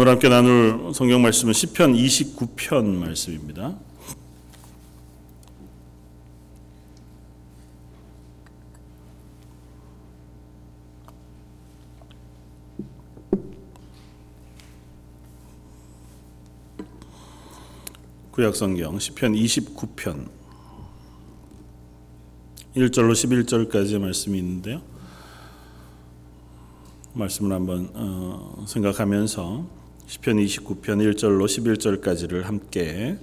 오늘 함께 나눌 성경 말씀은 시편 29편 말씀입니다. 구약 성경 시편 29편 1절로 11절까지의 말씀이 있는데요. 말씀을 한번 어, 생각하면서 시편 29편 1절로 11절까지를 함께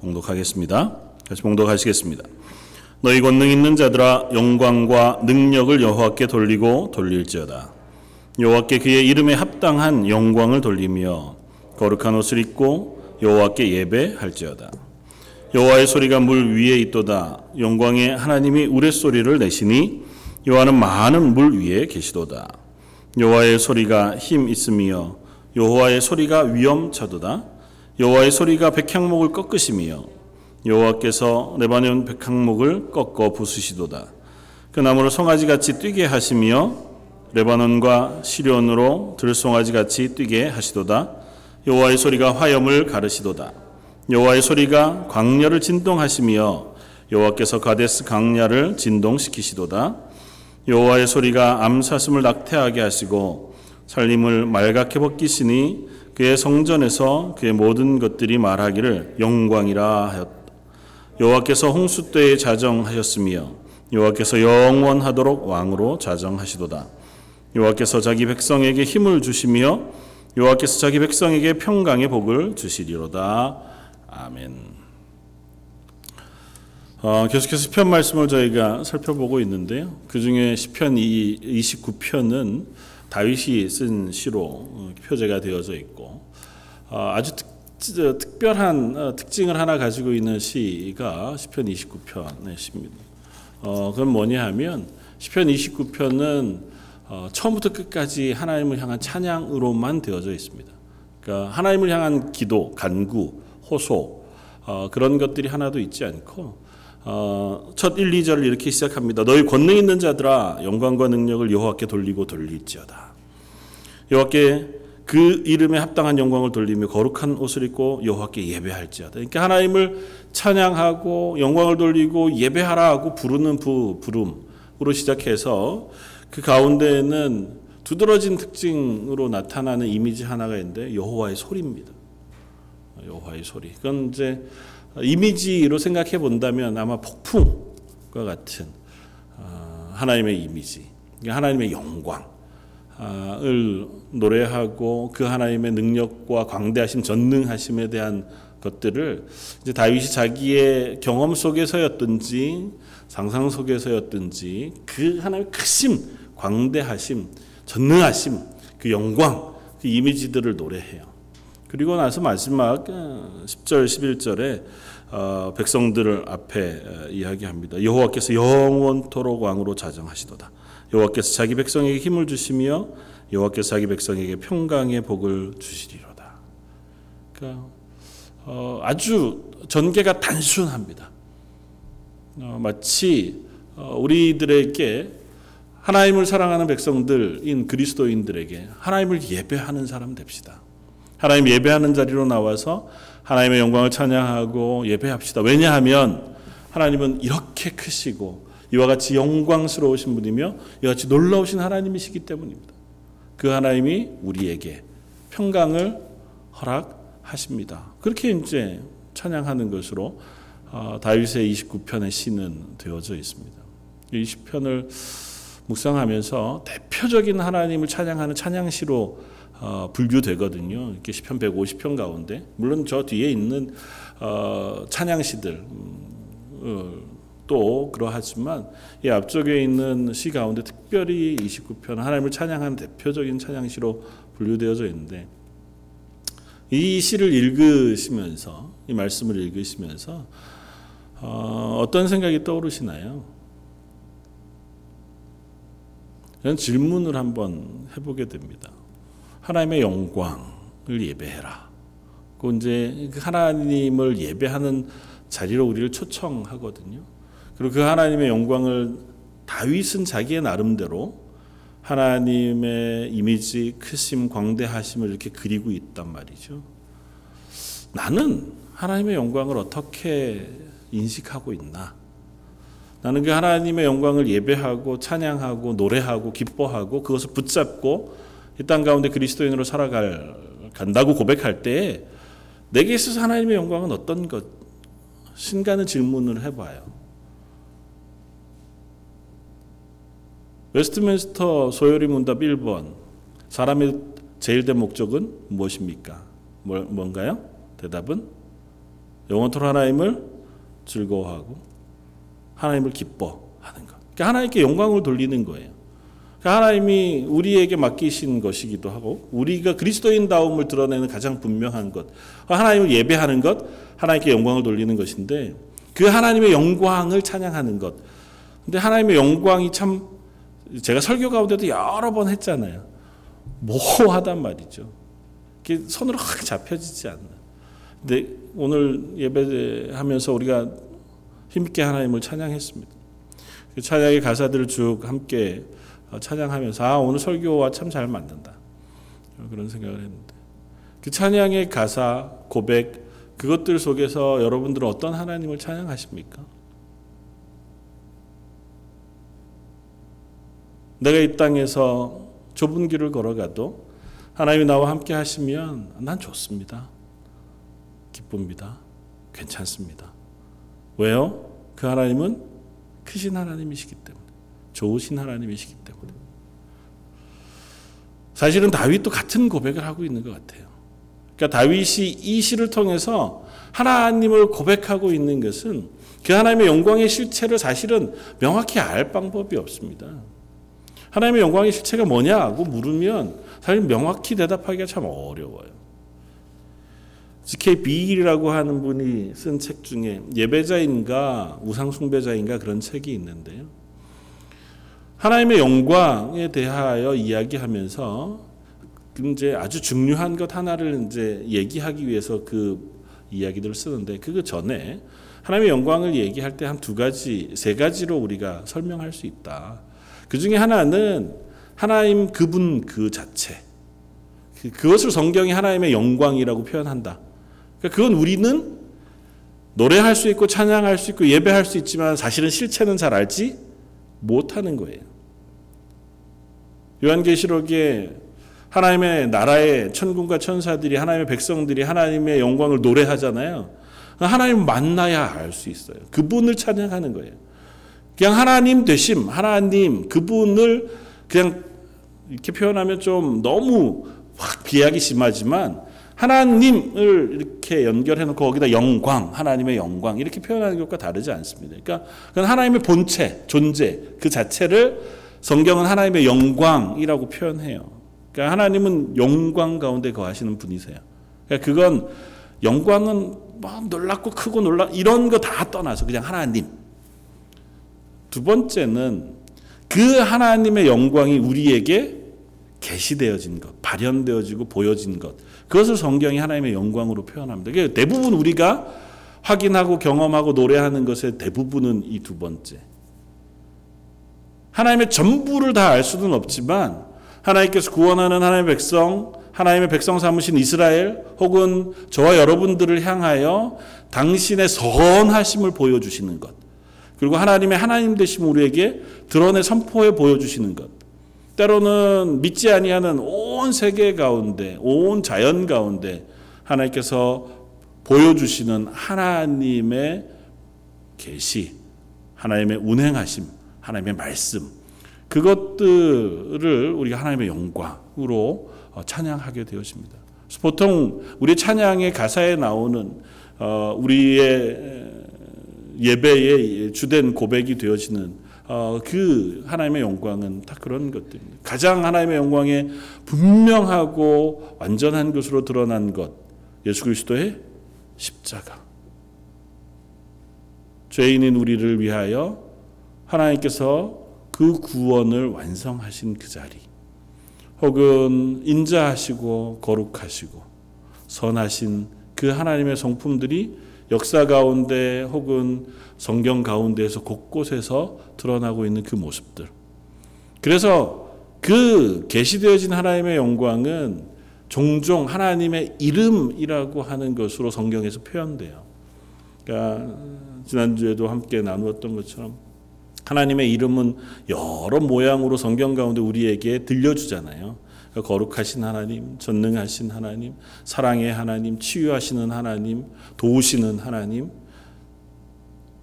봉독하겠습니다. 같이 봉독하시겠습니다. 너희 권능 있는 자들아 영광과 능력을 여호와께 돌리고 돌릴지어다. 여호와께 그의 이름에 합당한 영광을 돌리며 거룩한 옷을 입고 여호와께 예배할지어다. 여호와의 소리가 물 위에 있도다. 영광의 하나님이 우레소리를 내시니 여호와는 많은 물 위에 계시도다. 여호와의 소리가 힘 있으며 여호와의 소리가 위엄차도다. 여호와의 소리가 백향목을 꺾으시며 여호와께서 레바논 백향목을 꺾어 부수시도다. 그 나무를 송아지 같이 뛰게 하시며 레바논과 시련으로 들송아지 같이 뛰게 하시도다. 여호와의 소리가 화염을 가르시도다. 여호와의 소리가 광야를 진동하시며 여호와께서 가데스 강야를 진동시키시도다. 여호와의 소리가 암사슴을 낙태하게 하시고 살림을 말갛게 벗기시니 그의 성전에서 그의 모든 것들이 말하기를 영광이라 하였다. 여호와께서 홍수 때에 자정하셨으며 여호와께서 영원하도록 왕으로 자정하시도다. 여호와께서 자기 백성에게 힘을 주시며 여호와께서 자기 백성에게 평강의 복을 주시리로다. 아멘. 어, 계속해서 시편 말씀을 저희가 살펴보고 있는데요. 그 중에 시편 29편은 다윗이 쓴 시로 어, 표제가 되어져 있고 어, 아주 특, 특별한 어, 특징을 하나 가지고 있는 시가 시편 29편의 시입니다. 어, 그건 뭐냐 하면 시편 29편은 어, 처음부터 끝까지 하나님을 향한 찬양으로만 되어져 있습니다. 그러니까 하나님을 향한 기도, 간구, 호소 어, 그런 것들이 하나도 있지 않고 어, 첫 1, 2절을 이렇게 시작합니다. 너희 권능 있는 자들아 영광과 능력을 여호와께 돌리고 돌릴지어다. 여호와께 그 이름에 합당한 영광을 돌리며 거룩한 옷을 입고 여호와께 예배할지어다. 그러니까 하나님을 찬양하고 영광을 돌리고 예배하라 하고 부르는 부 부름으로 시작해서 그 가운데에는 두드러진 특징으로 나타나는 이미지 하나가 있는데 여호와의 소리입니다. 여호와의 소리. 그건 이제 이미지로 생각해 본다면 아마 폭풍과 같은 어, 하나님의 이미지, 하나님의 영광을 노래하고 그 하나님의 능력과 광대하심, 전능하심에 대한 것들을 이제 다윗이 자기의 경험 속에서였든지 상상 속에서였든지 그 하나님의 크심, 광대하심, 전능하심, 그 영광, 그 이미지들을 노래해요. 그리고 나서 마지막 10절, 11절에 어, 백성들을 앞에 어, 이야기합니다. 여호와께서 영원토록 왕으로 자정하시도다. 여호와께서 자기 백성에게 힘을 주시며 여호와께서 자기 백성에게 평강의 복을 주시리로다. 그러니까 어, 아주 전개가 단순합니다. 어, 마치 어, 우리들에게 하나님을 사랑하는 백성들인 그리스도인들에게 하나님을 예배하는 사람 됩시다. 하나님 예배하는 자리로 나와서 하나님의 영광을 찬양하고 예배합시다. 왜냐하면 하나님은 이렇게 크시고 이와 같이 영광스러우신 분이며 이와 같이 놀라우신 하나님이시기 때문입니다. 그 하나님이 우리에게 평강을 허락하십니다. 그렇게 이제 찬양하는 것으로 어, 다윗의 29편의 시는 되어져 있습니다. 이 시편을 묵상하면서 대표적인 하나님을 찬양하는 찬양시로 어, 분류되거든요. 이렇게 시편 150편 가운데 물론 저 뒤에 있는 어, 찬양시들 음, 어, 또 그러하지만 이 앞쪽에 있는 시 가운데 특별히 29편 하나님을 찬양하는 대표적인 찬양시로 분류되어져 있는데 이 시를 읽으시면서 이 말씀을 읽으시면서 어, 어떤 생각이 떠오르시나요? 이런 질문을 한번 해보게 됩니다. 하나님의 영광을 예배해라. 그 이제 하나님을 예배하는 자리로 우리를 초청하거든요. 그리고 그 하나님의 영광을 다윗은 자기의 나름대로 하나님의 이미지 크심 광대하심을 이렇게 그리고 있단 말이죠. 나는 하나님의 영광을 어떻게 인식하고 있나? 나는 그 하나님의 영광을 예배하고 찬양하고 노래하고 기뻐하고 그것을 붙잡고 이 땅 가운데 그리스도인으로 살아갈 간다고 고백할 때 내게 있어서 하나님의 영광은 어떤 것인가는 질문을 해봐요. 웨스트민스터 소요리 문답 1번 사람의 제일 된 목적은 무엇입니까? 뭘, 뭔가요? 대답은 영원토록 하나님을 즐거워하고 하나님을 기뻐하는 것. 그러니까 하나님께 영광을 돌리는 거예요. 그러니까 하나님이 우리에게 맡기신 것이기도 하고 우리가 그리스도인다움을 드러내는 가장 분명한 것. 하나님을 예배하는 것, 하나님께 영광을 돌리는 것인데 그 하나님의 영광을 찬양하는 것. 근데 하나님의 영광이 참 제가 설교 가운데도 여러 번 했잖아요. 모호하단 말이죠. 손으로 확 잡혀지지 않는. 근데 오늘 예배하면서 우리가 힘있게 하나님을 찬양했습니다. 그 찬양의 가사들을 쭉 함께 찬양하면서 아 오늘 설교와 참 잘 맞는다 그런 생각을 했는데 그 찬양의 가사 고백 그것들 속에서 여러분들은 어떤 하나님을 찬양하십니까? 내가 이 땅에서 좁은 길을 걸어가도 하나님이 나와 함께 하시면 난 좋습니다. 기쁩니다. 괜찮습니다. 왜요? 그 하나님은 크신 하나님이시기 때문에. 좋으신 하나님이시기 때문에. 사실은 다윗도 같은 고백을 하고 있는 것 같아요. 그러니까 다윗이 이 시를 통해서 하나님을 고백하고 있는 것은 그 하나님의 영광의 실체를 사실은 명확히 알 방법이 없습니다. 하나님의 영광의 실체가 뭐냐고 물으면 사실 명확히 대답하기가 참 어려워요. G.K. 비일이라고 하는 분이 쓴 책 중에 예배자인가 우상숭배자인가 그런 책이 있는데요. 하나님의 영광에 대하여 이야기하면서 이제 아주 중요한 것 하나를 이제 얘기하기 위해서 그 이야기들을 쓰는데 그 전에 하나님의 영광을 얘기할 때 한 두 가지, 세 가지로 우리가 설명할 수 있다. 그 중에 하나는 하나님 그분 그 자체. 그, 그것을 성경이 하나님의 영광이라고 표현한다. 그러니까 그건 우리는 노래할 수 있고 찬양할 수 있고 예배할 수 있지만 사실은 실체는 잘 알지 못하는 거예요. 요한계시록에 하나님의 나라의 천군과 천사들이 하나님의 백성들이 하나님의 영광을 노래하잖아요. 하나님 만나야 알 수 있어요. 그분을 찬양하는 거예요. 그냥 하나님 되심, 하나님 그분을 그냥 이렇게 표현하면 좀 너무 확 비약이 심하지만 하나님을 이렇게 연결해 놓고 거기다 영광, 하나님의 영광 이렇게 표현하는 것과 다르지 않습니다. 그러니까 하나님의 본체, 존재 그 자체를 성경은 하나님의 영광이라고 표현해요. 그러니까 하나님은 영광 가운데 거하시는 분이세요. 그러니까 그건 영광은 막 놀랍고 크고 놀라 이런 거 다 떠나서 그냥 하나님. 두 번째는 그 하나님의 영광이 우리에게 계시되어진 것, 발현되어지고 보여진 것. 그것을 성경이 하나님의 영광으로 표현합니다. 그러니까 대부분 우리가 확인하고 경험하고 노래하는 것의 대부분은 이 두 번째. 하나님의 전부를 다 알 수는 없지만 하나님께서 구원하는 하나님의 백성, 하나님의 백성 삼으신 이스라엘 혹은 저와 여러분들을 향하여 당신의 선하심을 보여주시는 것. 그리고 하나님의 하나님 되심 우리에게 드러내 선포해 보여주시는 것. 때로는 믿지 아니하는 온 세계 가운데, 온 자연 가운데 하나님께서 보여주시는 하나님의 계시, 하나님의 운행하심, 하나님의 말씀, 그것들을 우리가 하나님의 영광으로 어, 찬양하게 되었습니다. 보통 우리 찬양의 가사에 나오는 어, 우리의 예배의 주된 고백이 되어지는 어, 그 하나님의 영광은 다 그런 것들입니다. 가장 하나님의 영광에 분명하고 완전한 것으로 드러난 것, 예수 그리스도의 십자가. 죄인인 우리를 위하여 하나님께서 그 구원을 완성하신 그 자리. 혹은 인자하시고 거룩하시고 선하신 그 하나님의 성품들이 역사 가운데 혹은 성경 가운데에서 곳곳에서 드러나고 있는 그 모습들. 그래서 그 계시되어진 하나님의 영광은 종종 하나님의 이름이라고 하는 것으로 성경에서 표현돼요. 그러니까 지난주에도 함께 나누었던 것처럼 하나님의 이름은 여러 모양으로 성경 가운데 우리에게 들려주잖아요. 그러니까 거룩하신 하나님, 전능하신 하나님, 사랑의 하나님, 치유하시는 하나님, 도우시는 하나님,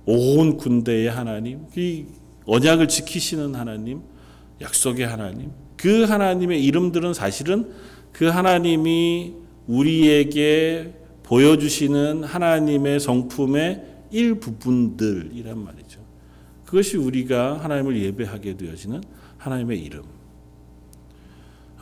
온 군대의 하나님, 이 언약을 지키시는 하나님, 약속의 하나님. 그 하나님의 이름들은 사실은 그 하나님이 우리에게 보여주시는 하나님의 성품의 일부분들이란 말이죠. 그것이 우리가 하나님을 예배하게 되어지는 하나님의 이름.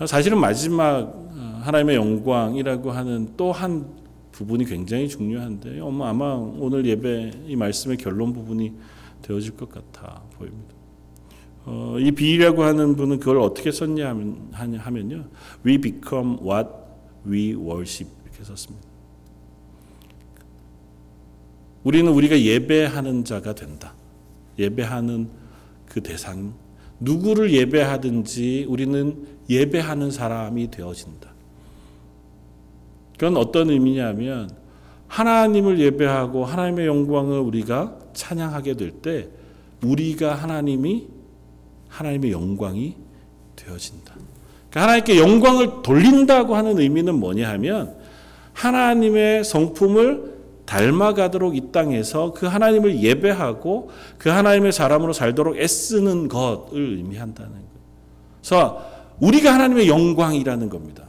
사실은 마지막 하나님의 영광이라고 하는 또 한 부분이 굉장히 중요한데 아마 오늘 예배 이 말씀의 결론 부분이 되어질 것 같아 보입니다. 어, 이 비라고 하는 분은 그걸 어떻게 썼냐 하면, 요 We become what we worship 이렇게 썼습니다. 우리는 우리가 예배하는 자가 된다. 예배하는 그 대상 누구를 예배하든지 우리는 예배하는 사람이 되어진다. 그건 어떤 의미냐면 하나님을 예배하고 하나님의 영광을 우리가 찬양하게 될 때 우리가 하나님이 하나님의 영광이 되어진다. 그러니까 하나님께 영광을 돌린다고 하는 의미는 뭐냐 하면 하나님의 성품을 닮아가도록 이 땅에서 그 하나님을 예배하고 그 하나님의 사람으로 살도록 애쓰는 것을 의미한다는 거예요. 그래서 우리가 하나님의 영광이라는 겁니다.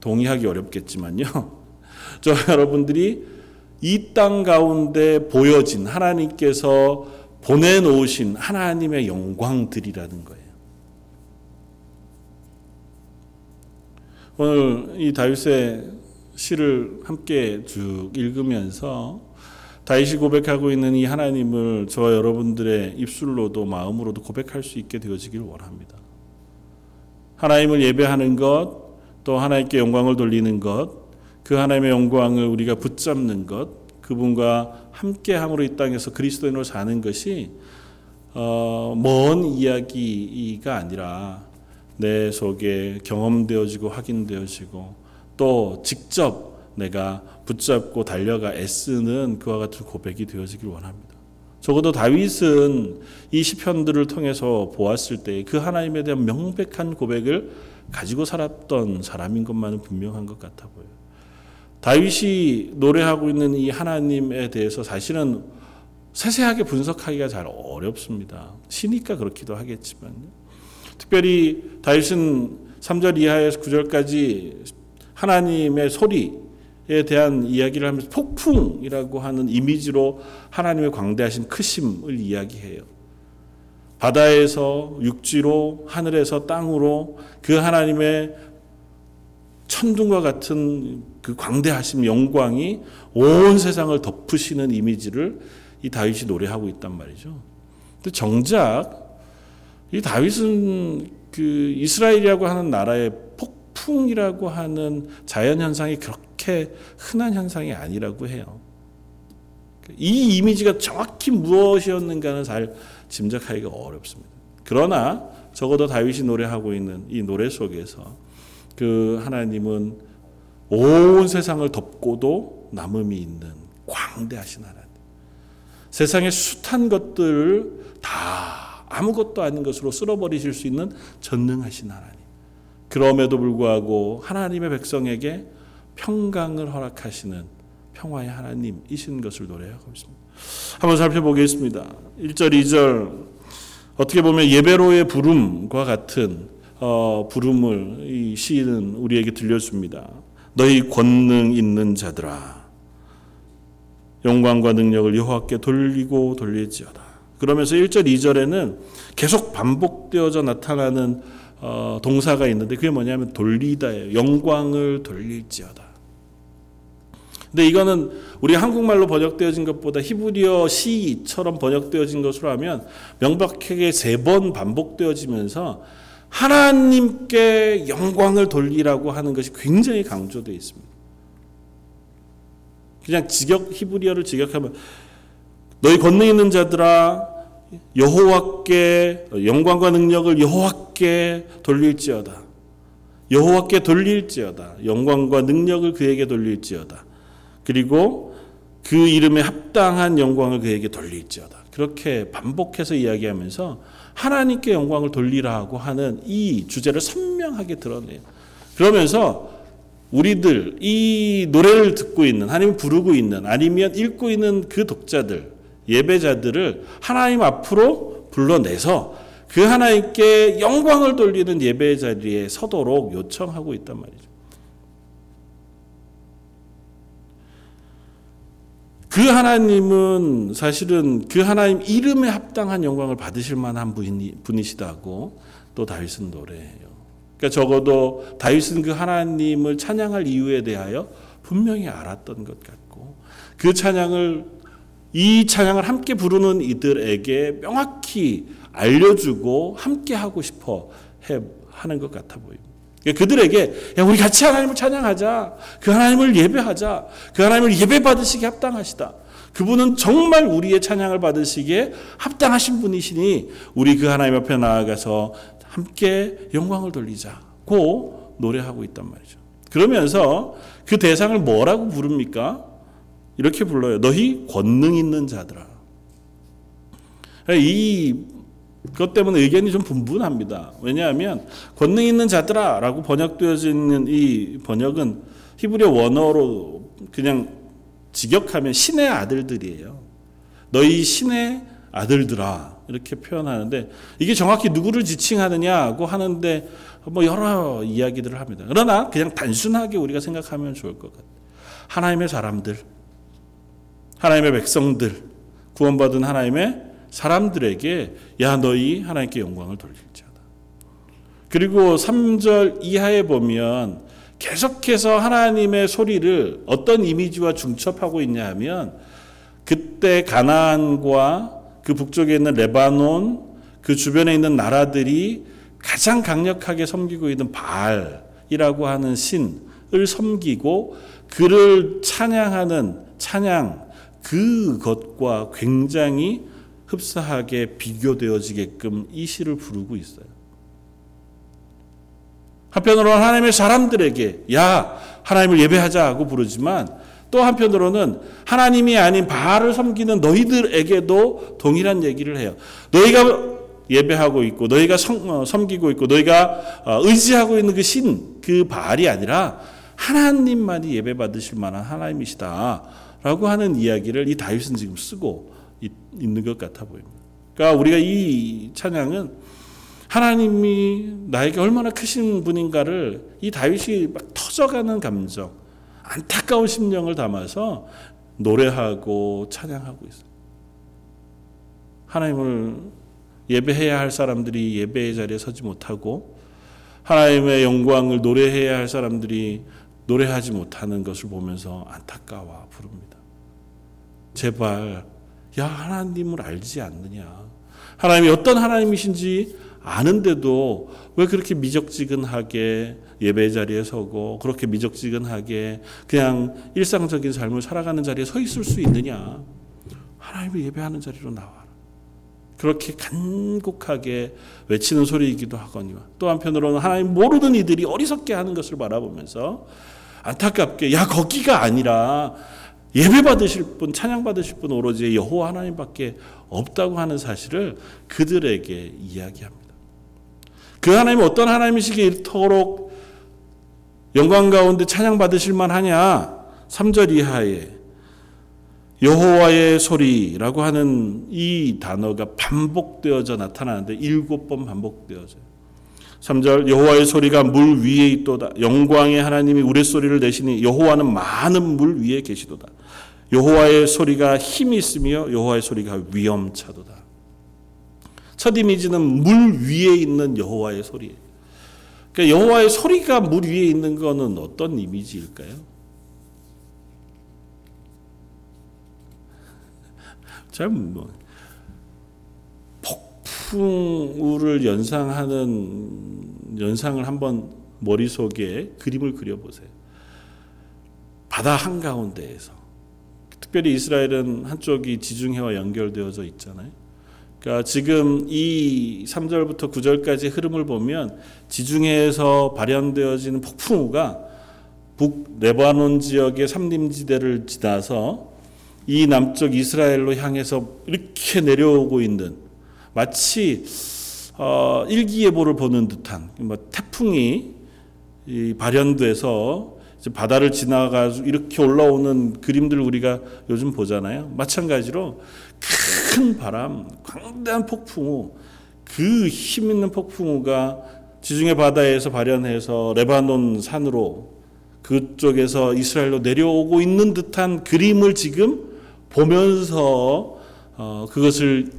동의하기 어렵겠지만요. 저 여러분들이 이 땅 가운데 보여진 하나님께서 보내놓으신 하나님의 영광들이라는 거예요. 오늘 이 다윗의 시를 함께 쭉 읽으면서 다윗이 고백하고 있는 이 하나님을 저와 여러분들의 입술로도 마음으로도 고백할 수 있게 되어지길 원합니다. 하나님을 예배하는 것, 또 하나님께 영광을 돌리는 것, 그 하나님의 영광을 우리가 붙잡는 것, 그분과 함께함으로 이 땅에서 그리스도인으로 사는 것이 어, 먼 이야기가 아니라 내 속에 경험되어지고 확인되어지고 또 직접 내가 붙잡고 달려가 애쓰는 그와 같은 고백이 되어지길 원합니다. 적어도 다윗은 이 시편들을 통해서 보았을 때 그 하나님에 대한 명백한 고백을 가지고 살았던 사람인 것만은 분명한 것 같아 보여요. 다윗이 노래하고 있는 이 하나님에 대해서 사실은 세세하게 분석하기가 잘 어렵습니다. 시니까 그렇기도 하겠지만 특별히 다윗은 3절 이하에서 9절까지 하나님의 소리에 대한 이야기를 하면서 폭풍이라고 하는 이미지로 하나님의 광대하신 크심을 이야기해요. 바다에서 육지로 하늘에서 땅으로 그 하나님의 천둥과 같은 그 광대하심 영광이 온 세상을 덮으시는 이미지를 이 다윗이 노래하고 있단 말이죠. 근데 정작 이 다윗은 그 이스라엘이라고 하는 나라의 폭 풍이라고 하는 자연 현상이 그렇게 흔한 현상이 아니라고 해요. 이 이미지가 정확히 무엇이었는가는 잘 짐작하기가 어렵습니다. 그러나 적어도 다윗이 노래하고 있는 이 노래 속에서 그 하나님은 온 세상을 덮고도 남음이 있는 광대하신 하나님. 세상의 숱한 것들을 다 아무것도 아닌 것으로 쓸어버리실 수 있는 전능하신 하나님. 그럼에도 불구하고 하나님의 백성에게 평강을 허락하시는 평화의 하나님이신 것을 노래하고 있습니다. 한번 살펴보겠습니다. 1절, 2절 어떻게 보면 예배로의 부름과 같은 어, 부름을 이 시인은 우리에게 들려줍니다. 너희 권능 있는 자들아 영광과 능력을 여호와께 돌리고 돌릴지어다. 그러면서 1절, 2절에는 계속 반복되어져 나타나는 어, 동사가 있는데 그게 뭐냐면 돌리다예요. 영광을 돌릴지어다. 근데 이거는 우리 한국말로 번역되어진 것보다 히브리어 시처럼 번역되어진 것으로 하면 명백하게 세 번 반복되어지면서 하나님께 영광을 돌리라고 하는 것이 굉장히 강조되어 있습니다. 그냥 직역 히브리어를 직역하면 너희 권능 있는 자들아 여호와께 영광과 능력을 여호와께 돌릴지어다. 여호와께 돌릴지어다. 영광과 능력을 그에게 돌릴지어다. 그리고 그 이름에 합당한 영광을 그에게 돌릴지어다. 그렇게 반복해서 이야기하면서 하나님께 영광을 돌리라고 하는 이 주제를 선명하게 드러내요. 그러면서 우리들 이 노래를 듣고 있는 하나님 부르고 있는 아니면 읽고 있는 그 독자들 예배자들을 하나님 앞으로 불러내서 그 하나님께 영광을 돌리는 예배 자리에 서도록 요청하고 있단 말이죠. 그 하나님은 사실은 그 하나님 이름에 합당한 영광을 받으실 만한 분이, 분이시다고 또 다윗은 노래해요. 그러니까 적어도 다윗은 그 하나님을 찬양할 이유에 대하여 분명히 알았던 것 같고 그 찬양을 이 찬양을 함께 부르는 이들에게 명확히 알려주고 함께 하고 싶어 해 하는 것 같아 보입니다. 그러니까 그들에게 야 우리 같이 하나님을 찬양하자. 그 하나님을 예배하자. 그 하나님을 예배 받으시기에 합당하시다. 그분은 정말 우리의 찬양을 받으시기에 합당하신 분이시니 우리 그 하나님 앞에 나아가서 함께 영광을 돌리자고 노래하고 있단 말이죠. 그러면서 그 대상을 뭐라고 부릅니까? 이렇게 불러요. 너희 권능 있는 자들아. 이 그것 때문에 의견이 좀 분분합니다. 왜냐하면 권능 있는 자들아 라고 번역되어져 있는 이 번역은 히브리어 원어로 그냥 직역하면 신의 아들들이에요. 너희 신의 아들들아 이렇게 표현하는데 이게 정확히 누구를 지칭하느냐고 하는데 뭐 여러 이야기들을 합니다. 그러나 그냥 단순하게 우리가 생각하면 좋을 것 같아요. 하나님의 사람들, 하나님의 백성들, 구원받은 하나님의 사람들에게 야 너희 하나님께 영광을 돌릴지어다. 그리고 3절 이하에 보면 계속해서 하나님의 소리를 어떤 이미지와 중첩하고 있냐 하면 그때 가나안과 그 북쪽에 있는 레바논 그 주변에 있는 나라들이 가장 강력하게 섬기고 있는 바알이라고 하는 신을 섬기고 그를 찬양하는 찬양 그것과 굉장히 흡사하게 비교되어지게끔 이 시를 부르고 있어요. 한편으로는 하나님의 사람들에게 야 하나님을 예배하자고 부르지만 또 한편으로는 하나님이 아닌 바알을 섬기는 너희들에게도 동일한 얘기를 해요. 너희가 예배하고 있고 너희가 성, 섬기고 있고 너희가 의지하고 있는 그 신, 그 바알이 아니라 하나님만이 예배 받으실 만한 하나님이시다 라고 하는 이야기를 이 다윗은 지금 쓰고 있는 것 같아 보입니다. 그러니까 우리가 이 찬양은 하나님이 나에게 얼마나 크신 분인가를 이 다윗이 막 터져가는 감정, 안타까운 심령을 담아서 노래하고 찬양하고 있어요. 하나님을 예배해야 할 사람들이 예배의 자리에 서지 못하고 하나님의 영광을 노래해야 할 사람들이 노래하지 못하는 것을 보면서 안타까워 부릅니다. 제발 야 하나님을 알지 않느냐? 하나님이 어떤 하나님이신지 아는데도 왜 그렇게 미적지근하게 예배 자리에 서고 그렇게 미적지근하게 그냥 일상적인 삶을 살아가는 자리에 서 있을 수 있느냐? 하나님을 예배하는 자리로 나와라. 그렇게 간곡하게 외치는 소리이기도 하거니와 또 한편으로는 하나님 모르는 이들이 어리석게 하는 것을 바라보면서 안타깝게 야 거기가 아니라 예배 받으실 분, 찬양 받으실 분 오로지 여호와 하나님밖에 없다고 하는 사실을 그들에게 이야기합니다. 그 하나님이 어떤 하나님이시기에 이토록 영광 가운데 찬양 받으실 만하냐? 3절 이하에 여호와의 소리라고 하는 이 단어가 반복되어져 나타나는데 일곱 번 반복되어져요. 3절 여호와의 소리가 물 위에 있도다. 영광의 하나님이 우레소리를 내시니 여호와는 많은 물 위에 계시도다. 여호와의 소리가 힘이 있으며 여호와의 소리가 위엄차도다. 첫 이미지는 물 위에 있는 여호와의 소리. 그러니까 여호와의 소리가 물 위에 있는 것은 어떤 이미지일까요? 참 뭐 폭풍우를 연상하는 연상을 한번 머릿속에 그림을 그려보세요. 바다 한가운데에서 특별히 이스라엘은 한쪽이 지중해와 연결되어져 있잖아요. 그러니까 지금 이 3절부터 9절까지 흐름을 보면 지중해에서 발현되어지는 폭풍우가 북 레바논 지역의 삼림지대를 지나서 이 남쪽 이스라엘로 향해서 이렇게 내려오고 있는 마치 어, 일기예보를 보는 듯한 뭐 태풍이 이 발현돼서 바다를 지나가지고 이렇게 올라오는 그림들 우리가 요즘 보잖아요. 마찬가지로 큰 바람, 광대한 폭풍우, 그 힘 있는 폭풍우가 지중해 바다에서 발현해서 레바논 산으로 그쪽에서 이스라엘로 내려오고 있는 듯한 그림을 지금 보면서 어, 그것을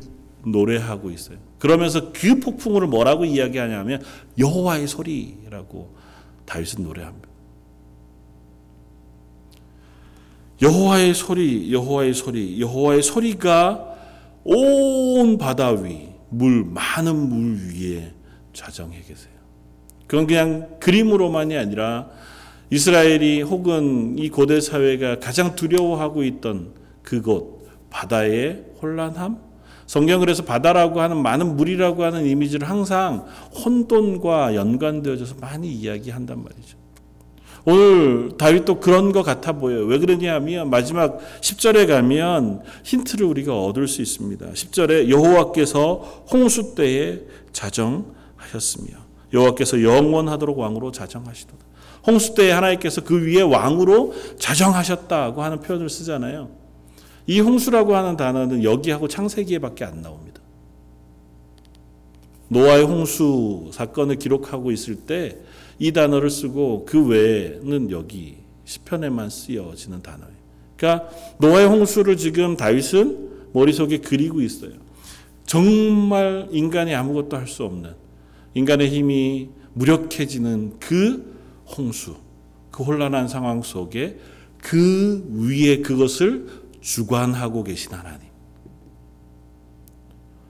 노래하고 있어요. 그러면서 그 폭풍우를 뭐라고 이야기하냐면 여호와의 소리라고 다윗은 노래합니다. 여호와의 소리, 여호와의 소리, 여호와의 소리가 온 바다 위, 물 많은 물 위에 좌정해 계세요. 그건 그냥 그림으로만이 아니라 이스라엘이 혹은 이 고대 사회가 가장 두려워하고 있던 그곳 바다의 혼란함, 성경 그래서 바다라고 하는 많은 물이라고 하는 이미지를 항상 혼돈과 연관되어져서 많이 이야기한단 말이죠. 오늘 다윗도 그런 것 같아 보여요. 왜 그러냐면 마지막 10절에 가면 힌트를 우리가 얻을 수 있습니다. 10절에 여호와께서 홍수 때에 자정하셨으며 여호와께서 영원하도록 왕으로 자정하시도다. 홍수 때에 하나님께서 그 위에 왕으로 자정하셨다고 하는 표현을 쓰잖아요. 이 홍수라고 하는 단어는 여기하고 창세기에밖에 안 나옵니다. 노아의 홍수 사건을 기록하고 있을 때 이 단어를 쓰고 그 외에는 여기 시편에만 쓰여지는 단어예요. 그러니까 노아의 홍수를 지금 다윗은 머릿속에 그리고 있어요. 정말 인간이 아무것도 할 수 없는 인간의 힘이 무력해지는 그 홍수, 그 혼란한 상황 속에 그 위에 그것을 주관하고 계신 하나님.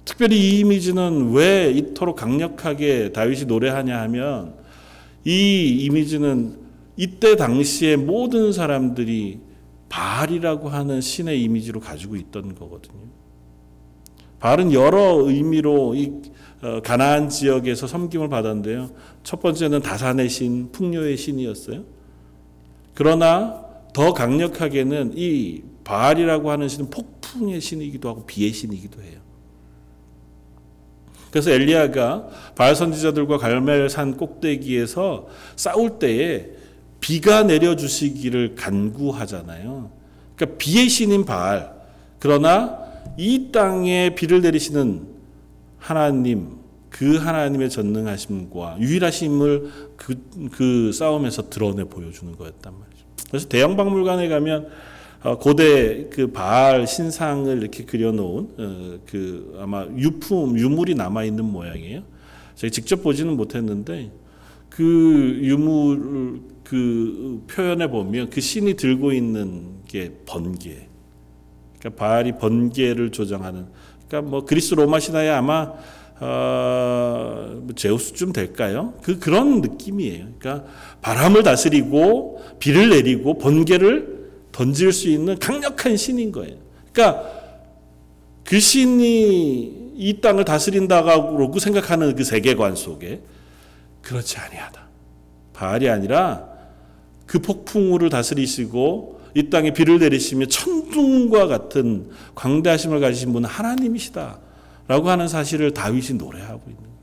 특별히 이 이미지는 왜 이토록 강력하게 다윗이 노래하냐 하면 이 이미지는 이때 당시에 모든 사람들이 바알이라고 하는 신의 이미지로 가지고 있던 거거든요. 바알은 여러 의미로 이 어, 가나안 지역에서 섬김을 받았는데요. 첫 번째는 다산의 신, 풍요의 신이었어요. 그러나 더 강력하게는 이 바알이라고 하는 신은 폭풍의 신이기도 하고 비의 신이기도 해요. 그래서 엘리야가 바알 선지자들과 갈멜산 꼭대기에서 싸울 때에 비가 내려 주시기를 간구하잖아요. 그러니까 비의 신인 바알. 그러나 이 땅에 비를 내리시는 하나님, 그 하나님의 전능하심과 유일하심을 그, 그 싸움에서 드러내 보여주는 거였단 말이죠. 그래서 대형 박물관에 가면 어, 고대 그 바알 신상을 이렇게 그려놓은 어, 그 아마 유품 유물이 남아 있는 모양이에요. 제가 직접 보지는 못했는데 그 유물 그 표현에 보면 그 신이 들고 있는 게 번개. 그러니까 바알이 번개를 조정하는. 그러니까 뭐 그리스 로마 신화에 아마 어, 뭐 제우스쯤 될까요? 그 그런 느낌이에요. 그러니까 바람을 다스리고 비를 내리고 번개를 던질 수 있는 강력한 신인 거예요. 그러니까 그 신이 이 땅을 다스린다고 생각하는 그 세계관 속에 그렇지 아니하다. 바알이 아니라 그 폭풍우를 다스리시고 이 땅에 비를 내리시며 천둥과 같은 광대하심을 가지신 분은 하나님이시다. 라고 하는 사실을 다윗이 노래하고 있는 거예요.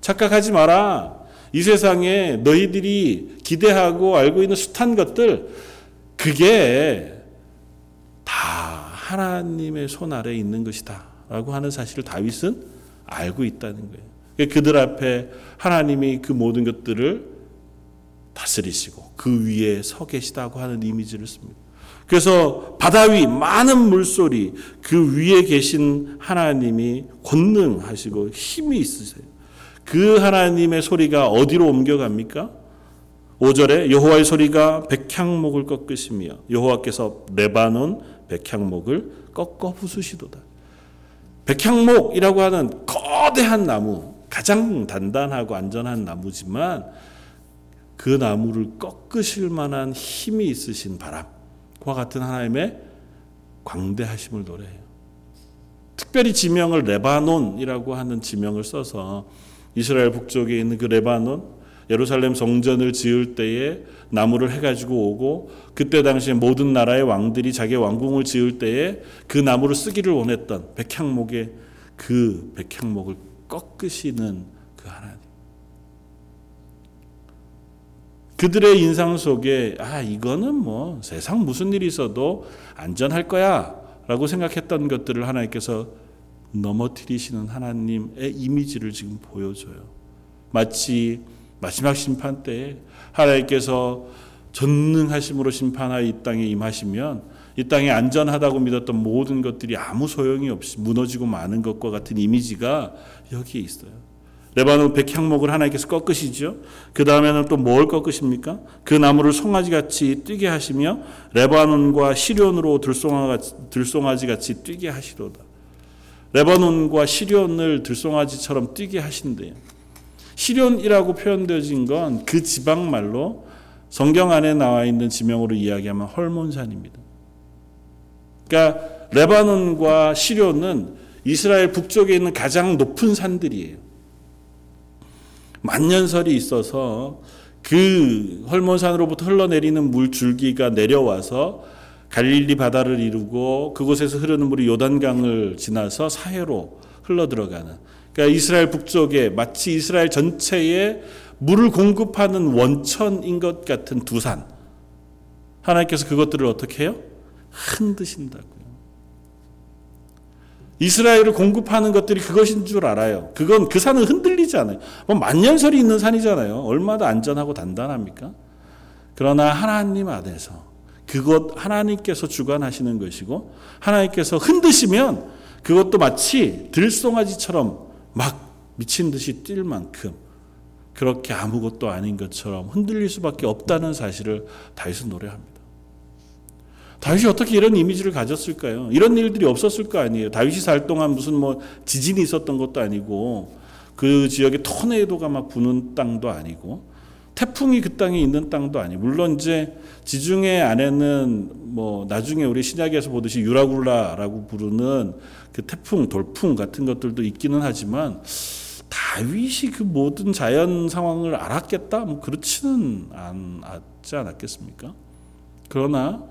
착각하지 마라. 이 세상에 너희들이 기대하고 알고 있는 숱한 것들, 그게 다 하나님의 손 아래에 있는 것이다. 라고 하는 사실을 다윗은 알고 있다는 거예요. 그들 앞에 하나님이 그 모든 것들을 다스리시고 그 위에 서 계시다고 하는 이미지를 씁니다. 그래서 바다 위 많은 물소리 그 위에 계신 하나님이 권능하시고 힘이 있으세요. 그 하나님의 소리가 어디로 옮겨갑니까? 5절에 여호와의 소리가 백향목을 꺾으시며 여호와께서 레바논 백향목을 꺾어 부수시도다. 백향목이라고 하는 거대한 나무, 가장 단단하고 안전한 나무지만 그 나무를 꺾으실 만한 힘이 있으신 바람과 같은 하나님의 광대하심을 노래해요. 특별히 지명을 레바논이라고 하는 지명을 써서 이스라엘 북쪽에 있는 그 레바논 예루살렘 성전을 지을 때에 나무를 해가지고 오고 그때 당시에 모든 나라의 왕들이 자기 왕궁을 지을 때에 그 나무를 쓰기를 원했던 백향목의 그 백향목을 꺾으시는 그 하나님. 그들의 인상 속에 아 이거는 뭐 세상 무슨 일이 있어도 안전할 거야라고 생각했던 것들을 하나님께서 넘어뜨리시는 하나님의 이미지를 지금 보여줘요. 마치 마지막 심판 때에 하나님께서 전능하심으로 심판하여 이 땅에 임하시면 이 땅에 안전하다고 믿었던 모든 것들이 아무 소용이 없이 무너지고 마는 것과 같은 이미지가 여기에 있어요. 레바논 백향목을 하나님께서 꺾으시죠. 그 다음에는 또 뭘 꺾으십니까? 그 나무를 송아지 같이 뛰게 하시며 레바논과 시련으로 들송아지 같이 뛰게 하시도다. 레바논과 시련을 들송아지처럼 뛰게 하신대요. 시련이라고 표현되어진 건 그 지방 말로 성경 안에 나와 있는 지명으로 이야기하면 헐몬산입니다. 그러니까 레바논과 시련은 이스라엘 북쪽에 있는 가장 높은 산들이에요. 만년설이 있어서 그 헐몬산으로부터 흘러내리는 물 줄기가 내려와서 갈릴리 바다를 이루고 그곳에서 흐르는 물이 요단강을 지나서 사해로 흘러 들어가는 그러니까 이스라엘 북쪽에 마치 이스라엘 전체에 물을 공급하는 원천인 것 같은 두 산. 하나님께서 그것들을 어떻게 해요? 흔드신다고요. 이스라엘을 공급하는 것들이 그것인 줄 알아요. 그건 그 산은 흔들리지 않아요. 뭐 만년설이 있는 산이잖아요. 얼마나 안전하고 단단합니까? 그러나 하나님 안에서 그것 하나님께서 주관하시는 것이고 하나님께서 흔드시면 그것도 마치 들송아지처럼 막 미친 듯이 뛸 만큼 그렇게 아무것도 아닌 것처럼 흔들릴 수밖에 없다는 사실을 다윗은 노래합니다. 다윗이 어떻게 이런 이미지를 가졌을까요? 이런 일들이 없었을 거 아니에요. 다윗이 살 동안 무슨 뭐 지진이 있었던 것도 아니고 그 지역에 토네이도가 막 부는 땅도 아니고 태풍이 그 땅에 있는 땅도 아니. 물론 이제 지중해 안에는 뭐 나중에 우리 신약에서 보듯이 유라굴라라고 부르는 그 태풍, 돌풍 같은 것들도 있기는 하지만 다윗이 그 모든 자연 상황을 알았겠다? 뭐 그렇지는 않지 않았겠습니까? 그러나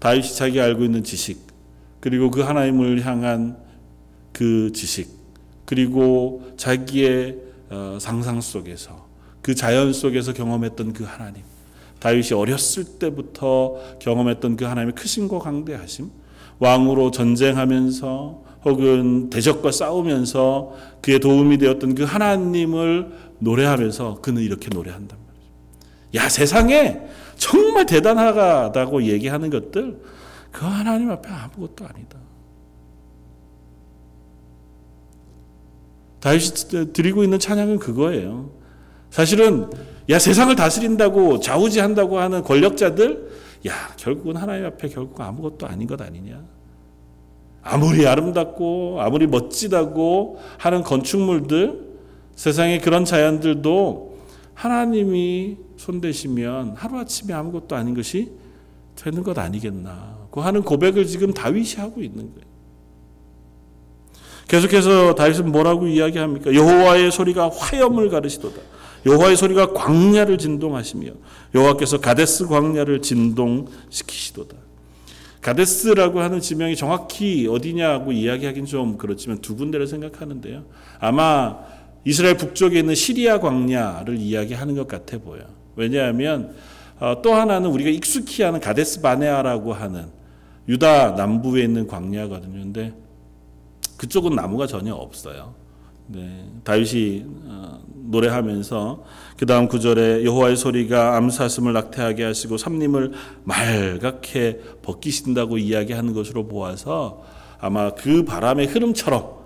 다윗이 자기 알고 있는 지식 그리고 그 하나님을 향한 그 지식 그리고 자기의 어, 상상 속에서 그 자연 속에서 경험했던 그 하나님, 다윗이 어렸을 때부터 경험했던 그 하나님의 크심과 강대하심, 왕으로 전쟁하면서 혹은 대적과 싸우면서 그의 도움이 되었던 그 하나님을 노래하면서 그는 이렇게 노래한단 말이죠. 야, 세상에 정말 대단하다고 얘기하는 것들, 그 하나님 앞에 아무것도 아니다. 다윗이 드리고 있는 찬양은 그거예요. 사실은 야 세상을 다스린다고 좌우지한다고 하는 권력자들 야 결국은 하나님 앞에 결국 아무것도 아닌 것 아니냐. 아무리 아름답고 아무리 멋지다고 하는 건축물들 세상의 그런 자연들도 하나님이 손대시면 하루아침에 아무것도 아닌 것이 되는 것 아니겠나. 그 하는 고백을 지금 다윗이 하고 있는 거예요. 계속해서 다윗은 뭐라고 이야기합니까? 여호와의 소리가 화염을 가르시도다. 여호와의 소리가 광야를 진동하시며 여호와께서 가데스 광야를 진동시키시도다. 가데스라고 하는 지명이 정확히 어디냐고 이야기하긴 좀 그렇지만 두 군데를 생각하는데요. 아마 이스라엘 북쪽에 있는 시리아 광야를 이야기하는 것 같아 보여. 왜냐하면 어, 또 하나는 우리가 익숙히 아는 가데스 바네아라고 하는 유다 남부에 있는 광야거든요. 근데 그쪽은 나무가 전혀 없어요. 네, 다윗이 어, 노래하면서 그 다음 구절에 여호와의 소리가 암사슴을 낙태하게 하시고 삼림을 말갛게 벗기신다고 이야기하는 것으로 보아서 아마 그 바람의 흐름처럼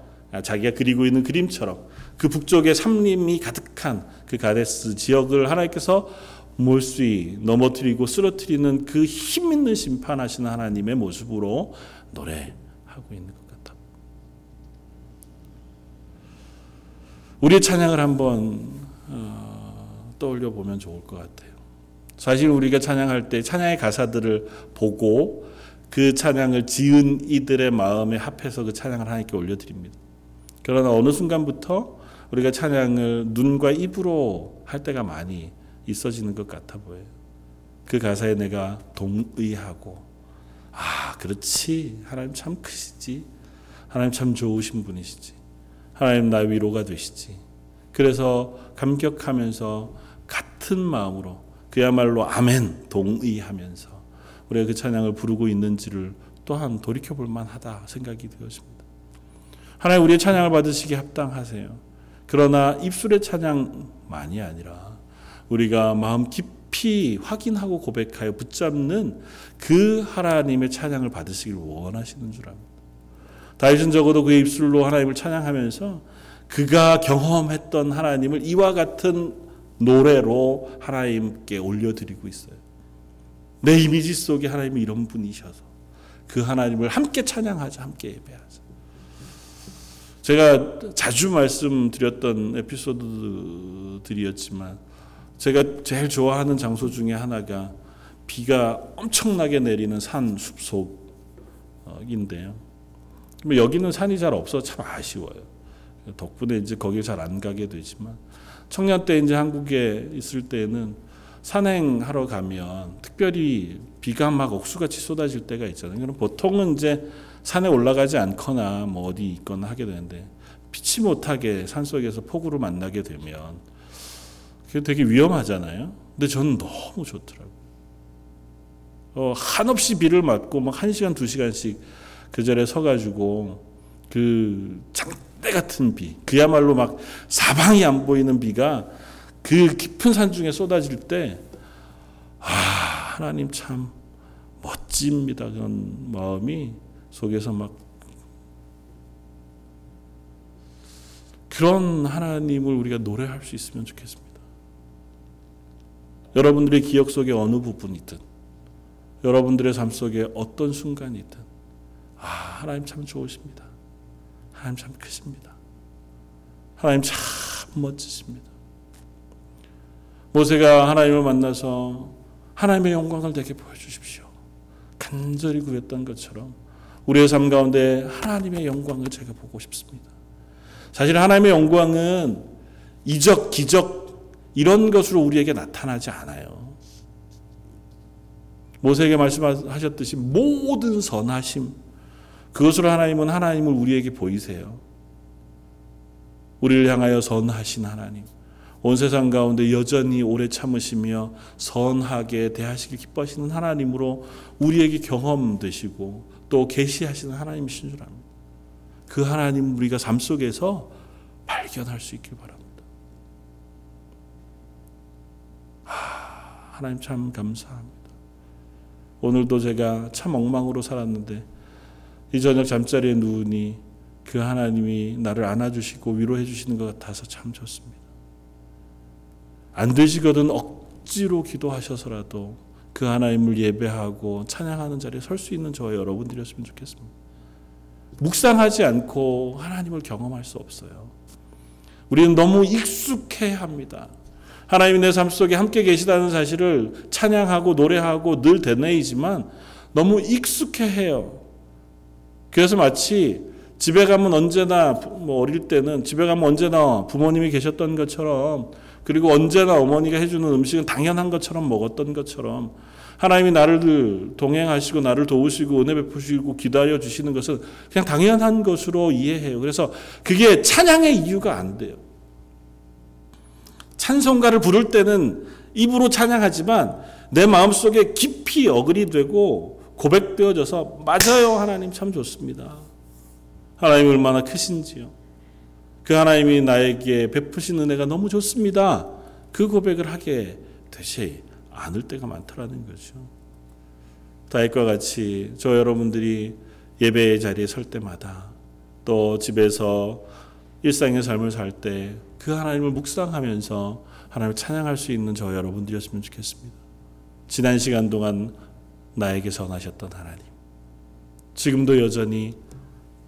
자기가 그리고 있는 그림처럼 그 북쪽에 삼림이 가득한 그 가데스 지역을 하나님께서 몰수히 넘어뜨리고 쓰러뜨리는 그 힘 있는 심판하시는 하나님의 모습으로 노래하고 있는 것. 우리의 찬양을 한번 어, 떠올려 보면 좋을 것 같아요. 사실 우리가 찬양할 때 찬양의 가사들을 보고 그 찬양을 지은 이들의 마음에 합해서 그 찬양을 하나님께 올려드립니다. 그러나 어느 순간부터 우리가 찬양을 눈과 입으로 할 때가 많이 있어지는 것 같아 보여요. 그 가사에 내가 동의하고 아 그렇지 하나님 참 크시지 하나님 참 좋으신 분이시지 하나님 나 위로가 되시지 그래서 감격하면서 같은 마음으로 그야말로 아멘 동의하면서 우리가 그 찬양을 부르고 있는지를 또한 돌이켜 볼 만하다 생각이 되었습니다. 하나님 우리의 찬양을 받으시기 합당하세요. 그러나 입술의 찬양만이 아니라 우리가 마음 깊이 확인하고 고백하여 붙잡는 그 하나님의 찬양을 받으시길 원하시는 줄 압니다. 다윗은 적어도 그의 입술로 하나님을 찬양하면서 그가 경험했던 하나님을 이와 같은 노래로 하나님께 올려드리고 있어요. 내 이미지 속에 하나님이 이런 분이셔서 그 하나님을 함께 찬양하자, 함께 예배하자. 제가 자주 말씀드렸던 에피소드들이었지만 제가 제일 좋아하는 장소 중에 하나가 비가 엄청나게 내리는 산 숲속인데요. 뭐 여기는 산이 잘 없어 참 아쉬워요. 덕분에 이제 거기 잘 안 가게 되지만 청년 때 이제 한국에 있을 때는 산행하러 가면 특별히 비가 막 억수같이 쏟아질 때가 있잖아요. 그럼 보통은 이제 산에 올라가지 않거나 뭐 어디 있거나 하게 되는데 피치 못하게 산 속에서 폭우로 만나게 되면 그게 되게 위험하잖아요. 근데 저는 너무 좋더라고요. 어, 한없이 비를 맞고 막한 시간 두 시간씩 그 자리에 서가지고 그 장대 같은 비, 그야말로 막 사방이 안 보이는 비가 그 깊은 산 중에 쏟아질 때, 아, 하나님 참 멋집니다. 그런 마음이 속에서 막 그런 하나님을 우리가 노래할 수 있으면 좋겠습니다. 여러분들의 기억 속에 어느 부분이든, 여러분들의 삶 속에 어떤 순간이든, 아, 하나님 참 좋으십니다. 하나님 참 크십니다. 하나님 참 멋지십니다. 모세가 하나님을 만나서 하나님의 영광을 내게 보여주십시오. 간절히 구했던 것처럼 우리의 삶 가운데 하나님의 영광을 제가 보고 싶습니다. 사실 하나님의 영광은 이적, 기적 이런 것으로 우리에게 나타나지 않아요. 모세에게 말씀하셨듯이 모든 선하심 그것으로 하나님은 하나님을 우리에게 보이세요. 우리를 향하여 선하신 하나님. 온 세상 가운데 여전히 오래 참으시며 선하게 대하시길 기뻐하시는 하나님으로 우리에게 경험되시고 또 계시하시는 하나님이신 줄 압니다. 그 하나님 우리가 삶 속에서 발견할 수 있길 바랍니다. 아, 하나님 참 감사합니다. 오늘도 제가 참 엉망으로 살았는데 이 저녁 잠자리에 누우니 그 하나님이 나를 안아주시고 위로해 주시는 것 같아서 참 좋습니다. 안 되시거든 억지로 기도하셔서라도 그 하나님을 예배하고 찬양하는 자리에 설 수 있는 저와 여러분들이었으면 좋겠습니다. 묵상하지 않고 하나님을 경험할 수 없어요. 우리는 너무 익숙해 합니다. 하나님이 내 삶 속에 함께 계시다는 사실을 찬양하고 노래하고 늘 되뇌이지만 너무 익숙해 해요. 그래서 마치 집에 가면 언제나 뭐 어릴 때는 집에 가면 언제나 부모님이 계셨던 것처럼 그리고 언제나 어머니가 해주는 음식은 당연한 것처럼 먹었던 것처럼 하나님이 나를 동행하시고 나를 도우시고 은혜 베푸시고 기다려 주시는 것은 그냥 당연한 것으로 이해해요. 그래서 그게 찬양의 이유가 안 돼요. 찬송가를 부를 때는 입으로 찬양하지만 내 마음속에 깊이 어글이 되고 고백되어져서 맞아요 하나님 참 좋습니다. 하나님 얼마나 크신지요. 그 하나님이 나에게 베푸신 은혜가 너무 좋습니다. 그 고백을 하게 되지 않을 때가 많더라는 거죠. 다윗과 같이 저 여러분들이 예배의 자리에 설 때마다 또 집에서 일상의 삶을 살 때 그 하나님을 묵상하면서 하나님을 찬양할 수 있는 저 여러분들이었으면 좋겠습니다. 지난 시간 동안 나에게 선하셨던 하나님. 지금도 여전히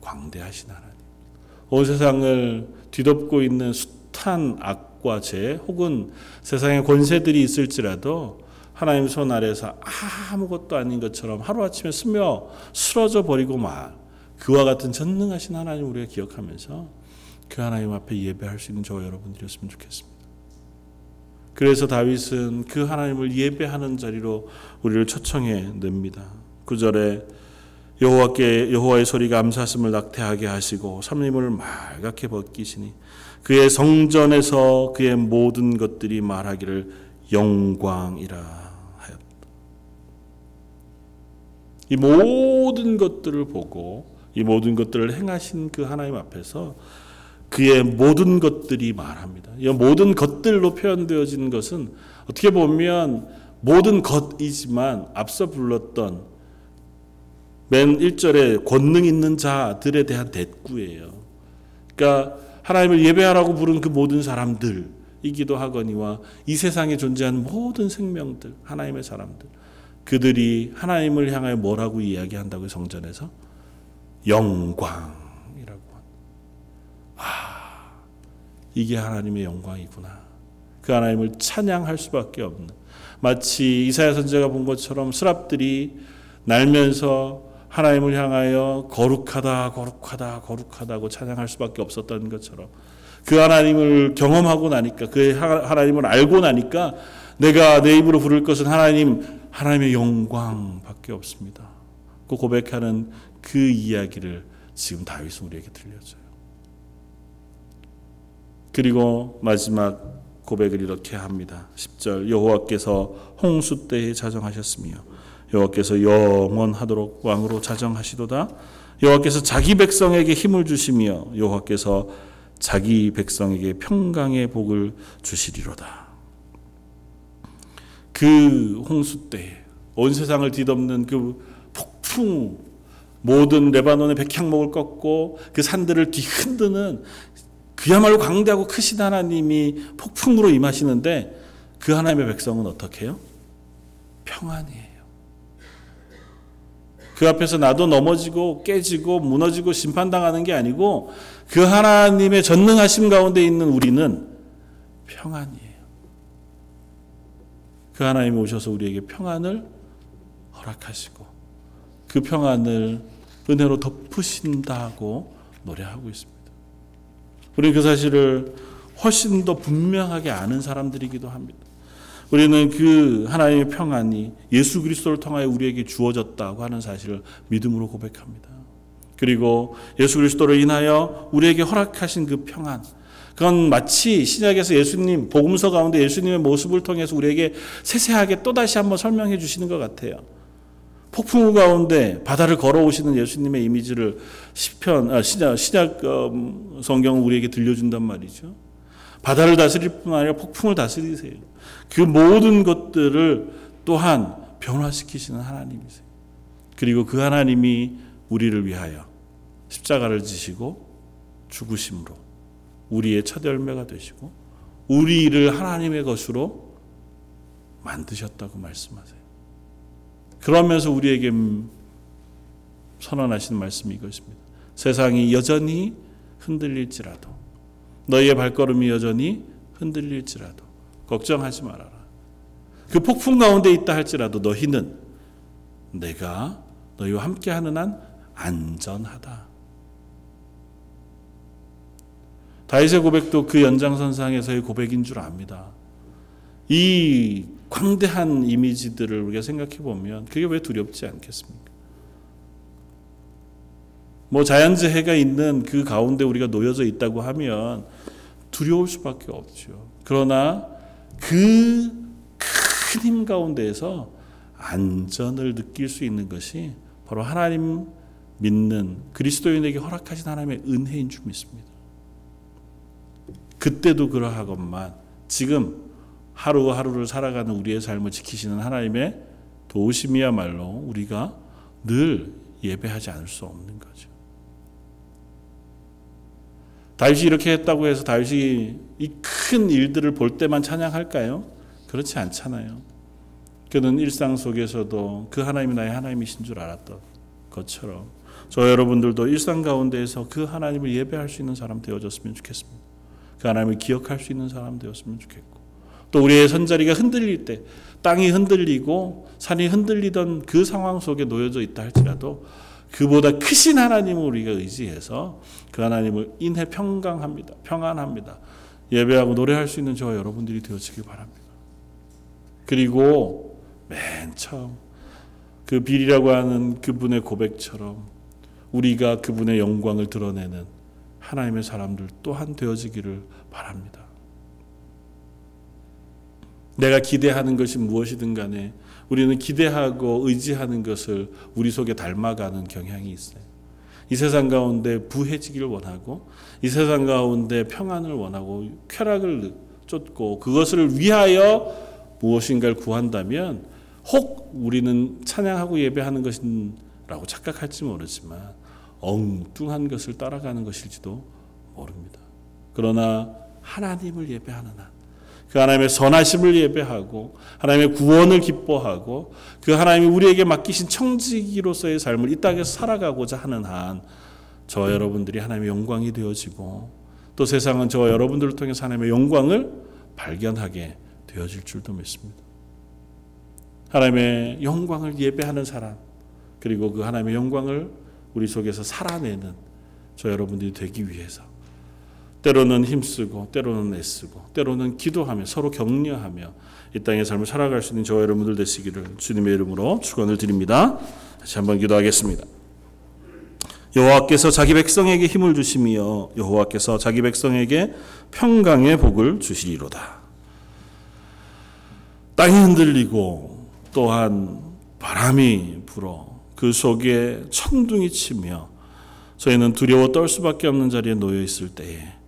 광대하신 하나님. 온 세상을 뒤덮고 있는 숱한 악과 죄 혹은 세상의 권세들이 있을지라도 하나님 손 아래서 아무것도 아닌 것처럼 하루아침에 스며 쓰러져 버리고 말 그와 같은 전능하신 하나님 우리가 기억하면서 그 하나님 앞에 예배할 수 있는 저와 여러분들이었으면 좋겠습니다. 그래서 다윗은 그 하나님을 예배하는 자리로 우리를 초청해 냅니다. 9절에 여호와께 여호와의 소리가 암사슴을 낙태하게 하시고 삼림을 말갛게 벗기시니 그의 성전에서 그의 모든 것들이 말하기를 영광이라 하였다. 이 모든 것들을 보고 이 모든 것들을 행하신 그 하나님 앞에서 그의 모든 것들이 말합니다. 이 모든 것들로 표현되어진 것은 어떻게 보면 모든 것이지만 앞서 불렀던 맨 1절에 권능 있는 자들에 대한 대꾸예요. 그러니까 하나님을 예배하라고 부른 그 모든 사람들이기도 하거니와 이 세상에 존재하는 모든 생명들, 하나님의 사람들, 그들이 하나님을 향하여 뭐라고 이야기한다고 성전에서 영광이라고 아, 이게 하나님의 영광이구나. 그 하나님을 찬양할 수밖에 없는 마치 이사야 선지자가 본 것처럼 스랍들이 날면서 하나님을 향하여 거룩하다 거룩하다 거룩하다고 찬양할 수밖에 없었던 것처럼 그 하나님을 경험하고 나니까 그 하나님을 알고 나니까 내가 내 입으로 부를 것은 하나님 하나님의 영광밖에 없습니다. 그 고백하는 그 이야기를 지금 다윗은 우리에게 들려줘요. 그리고 마지막 고백을 이렇게 합니다. 10절 여호와께서 홍수 때에 자정하셨으며 여호와께서 영원하도록 왕으로 자정하시도다. 여호와께서 자기 백성에게 힘을 주시며 여호와께서 자기 백성에게 평강의 복을 주시리로다. 그 홍수 때 온 세상을 뒤덮는 그 폭풍 모든 레바논의 백향목을 꺾고 그 산들을 뒤흔드는 그야말로 광대하고 크신 하나님이 폭풍으로 임하시는데 그 하나님의 백성은 어떻게 해요? 평안이에요. 그 앞에서 나도 넘어지고 깨지고 무너지고 심판당하는 게 아니고 그 하나님의 전능하심 가운데 있는 우리는 평안이에요. 그 하나님이 오셔서 우리에게 평안을 허락하시고 그 평안을 은혜로 덮으신다고 노래하고 있습니다. 우리는 그 사실을 훨씬 더 분명하게 아는 사람들이기도 합니다. 우리는 그 하나님의 평안이 예수 그리스도를 통하여 우리에게 주어졌다고 하는 사실을 믿음으로 고백합니다. 그리고 예수 그리스도를 인하여 우리에게 허락하신 그 평안, 그건 마치 신약에서 예수님 복음서 가운데 예수님의 모습을 통해서 우리에게 세세하게 또 다시 한번 설명해 주시는 것 같아요. 폭풍우 가운데 바다를 걸어오시는 예수님의 이미지를 시편 아, 신약 신약 음, 성경은 우리에게 들려준단 말이죠. 바다를 다스릴 뿐 아니라 폭풍을 다스리세요. 그 모든 것들을 또한 변화시키시는 하나님이세요. 그리고 그 하나님이 우리를 위하여 십자가를 지시고 죽으심으로 우리의 첫 열매가 되시고 우리를 하나님의 것으로 만드셨다고 말씀하세요. 그러면서 우리에게 선언하신 말씀이 이것입니다. 세상이 여전히 흔들릴지라도 너희의 발걸음이 여전히 흔들릴지라도 걱정하지 말아라. 그 폭풍 가운데 있다 할지라도 너희는 내가 너희와 함께하는 한 안전하다. 다윗의 고백도 그 연장선상에서의 고백인 줄 압니다. 이 광대한 이미지들을 우리가 생각해 보면 그게 왜 두렵지 않겠습니까? 뭐 자연재 해가 있는 그 가운데 우리가 놓여져 있다고 하면 두려울 수밖에 없죠. 그러나 그 큰 힘 가운데에서 안전을 느낄 수 있는 것이 바로 하나님 믿는 그리스도인에게 허락하신 하나님의 은혜인 줄 믿습니다. 그때도 그러하건만 지금 하루하루를 살아가는 우리의 삶을 지키시는 하나님의 도우심이야말로 우리가 늘 예배하지 않을 수 없는 거죠. 다윗이 이렇게 했다고 해서 다윗이 이 큰 일들을 볼 때만 찬양할까요? 그렇지 않잖아요. 그는 일상 속에서도 그 하나님이 나의 하나님이신 줄 알았던 것처럼 저 여러분들도 일상 가운데에서 그 하나님을 예배할 수 있는 사람 되어졌으면 좋겠습니다. 그 하나님을 기억할 수 있는 사람 되었으면 좋겠고 또 우리의 선자리가 흔들릴 때 땅이 흔들리고 산이 흔들리던 그 상황 속에 놓여져 있다 할지라도 그보다 크신 하나님을 우리가 의지해서 그 하나님을 인해 평강합니다. 평안합니다. 예배하고 노래할 수 있는 저와 여러분들이 되어지길 바랍니다. 그리고 맨 처음 그 빌이라고 하는 그분의 고백처럼 우리가 그분의 영광을 드러내는 하나님의 사람들 또한 되어지기를 바랍니다. 내가 기대하는 것이 무엇이든 간에 우리는 기대하고 의지하는 것을 우리 속에 닮아가는 경향이 있어요. 이 세상 가운데 부해지기를 원하고 이 세상 가운데 평안을 원하고 쾌락을 쫓고 그것을 위하여 무엇인가를 구한다면 혹 우리는 찬양하고 예배하는 것이라고 착각할지 모르지만 엉뚱한 것을 따라가는 것일지도 모릅니다. 그러나 하나님을 예배하는 한, 그 하나님의 선하심을 예배하고 하나님의 구원을 기뻐하고 그 하나님이 우리에게 맡기신 청지기로서의 삶을 이 땅에서 살아가고자 하는 한 저와 여러분들이 하나님의 영광이 되어지고 또 세상은 저와 여러분들을 통해서 하나님의 영광을 발견하게 되어질 줄도 믿습니다. 하나님의 영광을 예배하는 사람 그리고 그 하나님의 영광을 우리 속에서 살아내는 저 여러분들이 되기 위해서 때로는 힘쓰고 때로는 애쓰고 때로는 기도하며 서로 격려하며 이 땅의 삶을 살아갈 수 있는 저와 여러분들 되시기를 주님의 이름으로 축원을 드립니다. 다시 한번 기도하겠습니다. 여호와께서 자기 백성에게 힘을 주시며 여호와께서 자기 백성에게 평강의 복을 주시리로다. 땅이 흔들리고 또한 바람이 불어 그 속에 천둥이 치며 저희는 두려워 떨 수밖에 없는 자리에 놓여 있을 때에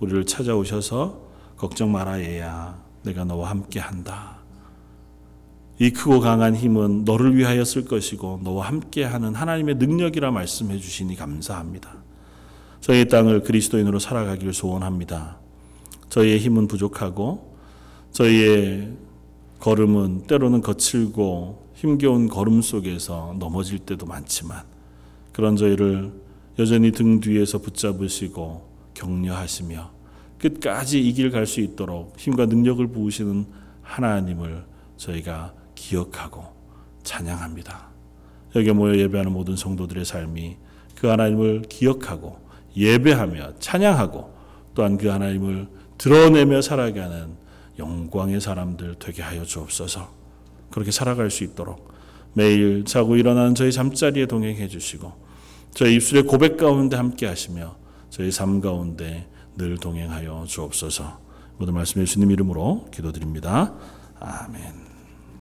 우리를 찾아오셔서 걱정 마라 얘야 내가 너와 함께 한다. 이 크고 강한 힘은 너를 위하여 쓸 것이고 너와 함께 하는 하나님의 능력이라 말씀해 주시니 감사합니다. 저희 땅을 그리스도인으로 살아가기를 소원합니다. 저희의 힘은 부족하고 저희의 걸음은 때로는 거칠고 힘겨운 걸음 속에서 넘어질 때도 많지만 그런 저희를 여전히 등 뒤에서 붙잡으시고 격려하시며 끝까지 이 길 갈 수 있도록 힘과 능력을 부으시는 하나님을 저희가 기억하고 찬양합니다. 여기 모여 예배하는 모든 성도들의 삶이 그 하나님을 기억하고 예배하며 찬양하고 또한 그 하나님을 드러내며 살아가는 영광의 사람들 되게 하여 주옵소서. 그렇게 살아갈 수 있도록 매일 자고 일어나는 저희 잠자리에 동행해 주시고 저희 입술의 고백 가운데 함께 하시며 저희 삶 가운데 늘 동행하여 주옵소서. 모든 말씀 예수님 이름으로 기도드립니다. 아멘.